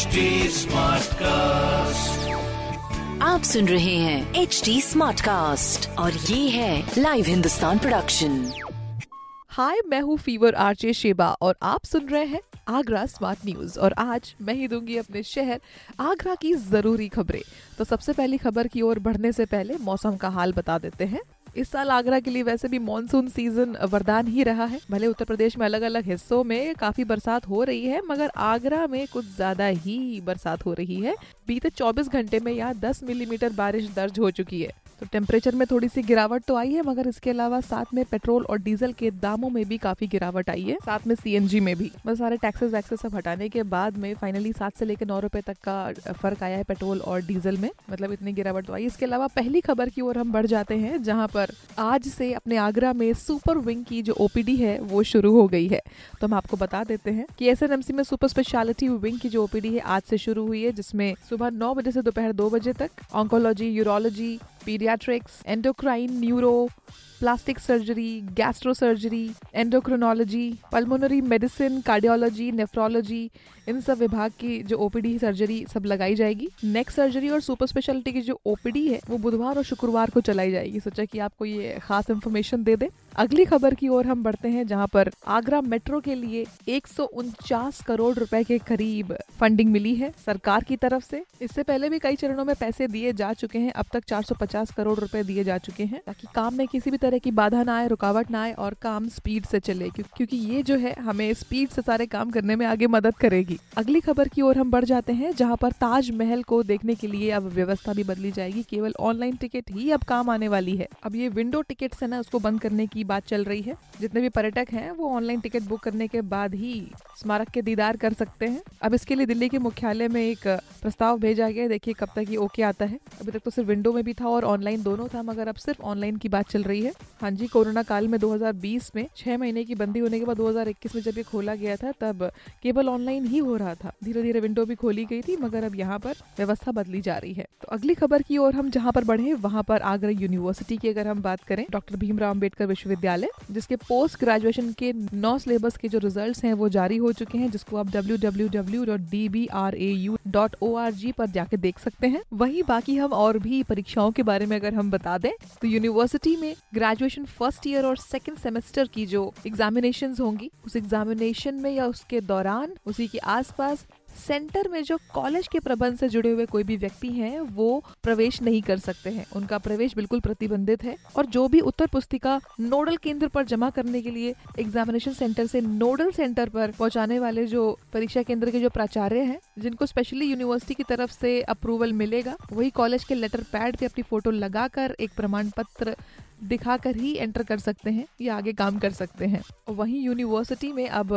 HD cast आप सुन रहे हैं एच डी स्मार्ट कास्ट और ये है लाइव हिंदुस्तान प्रोडक्शन हाय मैं हूँ फीवर आरजे शेबा और आप सुन रहे हैं आगरा स्मार्ट न्यूज़ और आज मैं ही दूँगी अपने शहर आगरा की ज़रूरी खबरें। तो सबसे पहली खबर की ओर बढ़ने से पहले मौसम का हाल बता देते हैं। इस साल आगरा के लिए वैसे भी मानसून सीज़न वरदान ही रहा है। भले उत्तर प्रदेश में अलग अलग हिस्सों में काफ़ी बरसात हो रही है, मगर आगरा में कुछ ज़्यादा ही बरसात हो रही है। बीते 24 घंटे में यहाँ 10 मिलीमीटर बारिश दर्ज हो चुकी है। तो टेम्परेचर में थोड़ी सी गिरावट तो आई है, मगर इसके अलावा साथ में पेट्रोल और डीजल के दामों में भी काफ़ी गिरावट आई है, साथ में सीएनजी में भी। बस सारे टैक्सेस वैक्सेस सब हटाने के बाद में फाइनली सात से लेकर नौ रुपए तक का फ़र्क आया है पेट्रोल और डीजल में मतलब इतनी गिरावट तो आई। इसके अलावा पहली खबर की ओर हम बढ़ जाते हैं, जहाँ पर आज से अपने आगरा में सुपर विंग की जो ओपीडी है, वो शुरू हो गई है। तो हम आपको बता देते हैं कि एस में सुपर स्पेशलिटी विंग की जो ओपीडी है, आज से शुरू हुई है, जिसमें सुबह नौ बजे से दोपहर दो बजे तक oncology urology paediatrics endocrine neuro plastic surgery gastro surgery endocrinology pulmonary medicine cardiology nephrology इन सब विभाग की जो ओपीडी सर्जरी सब लगाई जाएगी। नेक सर्जरी और सुपर स्पेशलिटी की जो ओपीडी है, वो बुधवार और शुक्रवार को चलाई जाएगी। सोचा कि आपको ये खास इन्फॉर्मेशन दे दे। अगली खबर की ओर हम बढ़ते हैं जहाँ पर आगरा मेट्रो के लिए एक सौ उनचास करोड़ रुपए के करीब फंडिंग मिली है सरकार की तरफ़ से। इससे पहले भी कई चरणों में पैसे दिए जा चुके हैं अब तक 450 करोड़ रुपए दिए जा चुके हैं। ताकि काम में किसी भी तरह की बाधा ना आए रुकावट ना आए और काम स्पीड से चले क्यों, क्योंकि ये जो है हमें स्पीड से सारे काम करने में आगे मदद करेगी। अगली खबर की ओर हम बढ़ जाते हैं जहाँ पर ताजमहल को देखने के लिए अब व्यवस्था भी बदली जाएगी। केवल ऑनलाइन टिकट ही अब काम आने वाली है। अब ये विंडो टिकट है ना उसको बंद करने की बात चल रही है। जितने भी पर्यटक हैं, वो ऑनलाइन टिकट बुक करने के बाद ही स्मारक के दीदार कर सकते हैं। अब इसके लिए दिल्ली के मुख्यालय में एक प्रस्ताव भेजा गया देखिए कब तक ये ओके आता है। अभी तक तो सिर्फ़ विंडो में भी था और ऑनलाइन दोनों था, मगर अब सिर्फ़ ऑनलाइन की बात चल रही है। हाँ जी, कोरोना काल में 2020 में छह महीने की बंदी होने के बाद 2021 में जब ये खोला गया था, तब केवल ऑनलाइन ही हो रहा था। धीरे धीरे विंडो भी खोली गई थी, मगर अब यहाँ पर व्यवस्था बदली जा रही है। तो अगली खबर की ओर हम जहाँ पर बढ़े, वहाँ पर आगरा यूनिवर्सिटी की अगर हम बात करें, डॉक्टर भीमराव अंबेडकर विश्वविद्यालय, जिसके पोस्ट ग्रेजुएशन के नौ सिलेबस के जो रिज़ल्ट हैं, वो जारी हो चुके हैं, जिसको आप www.dbrau.org पर जाके देख सकते हैं। वही बाकी हम और भी परीक्षाओं के बारे में अगर हम बता दें तो यूनिवर्सिटी में ग्रेजुएशन फ़र्स्ट ईयर और सेकेंड सेमेस्टर की जो एग्जामिनेशन होंगी, उस एग्जामिनेशन में या उसके दौरान, उसी के आसपास सेंटर में जो कॉलेज के प्रबंध से जुड़े हुए कोई भी व्यक्ति हैं, वो प्रवेश नहीं कर सकते हैं। उनका प्रवेश बिल्कुल प्रतिबंधित है और जो भी उत्तर पुस्तिका नोडल केंद्र पर जमा करने के लिए एग्जामिनेशन सेंटर से नोडल सेंटर पर पहुँचाने वाले जो परीक्षा केंद्र के जो प्राचार्य हैं जिनको स्पेशली यूनिवर्सिटी की तरफ़ से अप्रूवल मिलेगा, वही कॉलेज के लेटर पैड पे अपनी फ़ोटो लगाकर एक प्रमाण पत्र दिखाकर ही एंटर कर सकते हैं या आगे काम कर सकते हैं। वहीं यूनिवर्सिटी में अब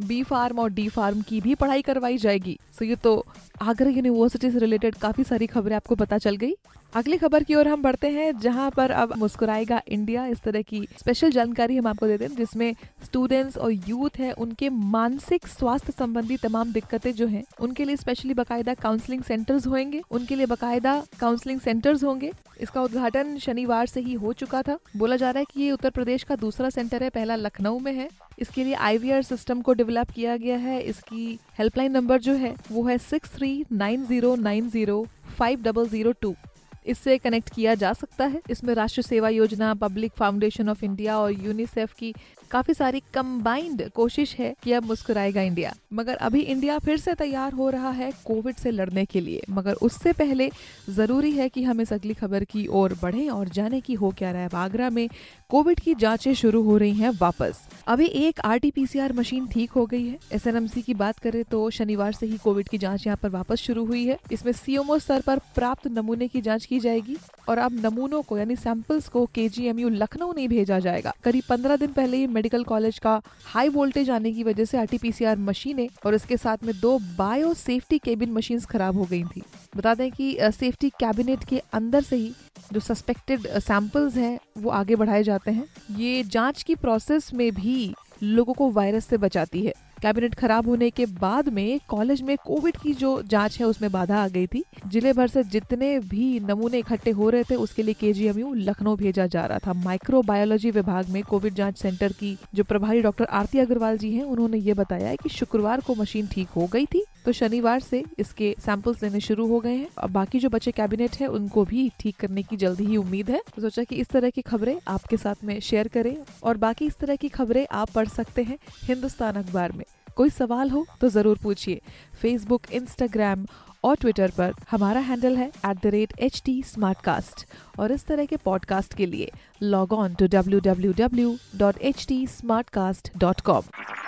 बी फार्म और डी फार्म की भी पढ़ाई करवाई जाएगी। सो ये तो आगरा यूनिवर्सिटी से रिलेटेड काफ़ी सारी खबरें आपको पता चल गई। अगली खबर की ओर हम बढ़ते हैं, जहाँ पर अब मुस्कुराएगा इंडिया। इस तरह की स्पेशल जानकारी हम आपको देते हैं, जिसमें स्टूडेंट्स और यूथ है, उनके मानसिक स्वास्थ्य संबंधी तमाम दिक्कतें जो हैं, उनके लिए स्पेशली बकायदा काउंसलिंग सेंटर्स होंगे। उनके लिए बकायदा काउंसलिंग सेंटर्स होंगे। इसका उद्घाटन शनिवार से ही हो चुका था। बोला जा रहा है कि ये उत्तर प्रदेश का दूसरा सेंटर है, पहला लखनऊ में है। इसके लिए आईवीआर सिस्टम को डेवलप किया गया है। इसकी हेल्पलाइन नंबर जो है, वो है six three nine zero nine zero five double zero two इससे कनेक्ट किया जा सकता है। इसमें राष्ट्रीय सेवा योजना पब्लिक फाउंडेशन ऑफ़ इंडिया और यूनिसेफ की काफ़ी सारी कंबाइंड कोशिश है कि अब मुस्कुराएगा इंडिया मगर अभी इंडिया फिर से तैयार हो रहा है कोविड से लड़ने के लिए। मगर उससे पहले ज़रूरी है कि हम इस अगली खबर की ओर बढ़े और जाने की हो क्या रहा है। आगरा में कोविड की जांचें शुरू हो रही हैं वापस। अभी एक आरटीपीसीआर मशीन ठीक हो गई है। एसएनएमसी की बात करें तो शनिवार से ही कोविड की जाँच यहाँ पर वापस शुरू हुई है। इसमें सीएमओ स्तर पर प्राप्त नमूने की जाँच की जाएगी और अब नमूनों को, यानी सैंपल्स को केजीएमयू लखनऊ नहीं भेजा जाएगा। करीब पंद्रह दिन पहले ही मेडिकल कॉलेज का हाई वोल्टेज आने की वजह से आरटीपीसीआर मशीनें और इसके साथ में दो बायो सेफ्टी केबिन मशीन खराब हो गई थी। बता दें कि सेफ्टी कैबिनेट के अंदर से ही जो सस्पेक्टेड सैंपल्स हैं, वो आगे बढ़ाए जाते हैं। ये जाँच की प्रोसेस में भी लोगों को वायरस से बचाती है। कैबिनेट खराब होने के बाद में कॉलेज में कोविड की जो जाँच है, उसमें बाधा आ गई थी। ज़िले भर से जितने भी नमूने इकट्ठे हो रहे थे, उसके लिए केजीएमयू लखनऊ भेजा जा रहा था। माइक्रोबायोलॉजी विभाग में कोविड जाँच सेंटर की जो प्रभारी डॉक्टर आरती अग्रवाल जी हैं, उन्होंने ये बताया कि शुक्रवार को मशीन ठीक हो गई थी। तो शनिवार से इसके सैंपल्स लेने शुरू हो गए हैं और बाकी जो बचे कैबिनेट है, उनको भी ठीक करने की जल्दी ही उम्मीद है। तो सोचा कि इस तरह की खबरें आपके साथ में शेयर करें और बाकी इस तरह की खबरें आप पढ़ सकते हैं हिंदुस्तान अखबार में। कोई सवाल हो तो ज़रूर पूछिए। फेसबुक इंस्टाग्राम और ट्विटर पर हमारा हैंडल है at the rate H T और इस तरह के पॉडकास्ट के लिए log on to W W W dot H T smart cast dot com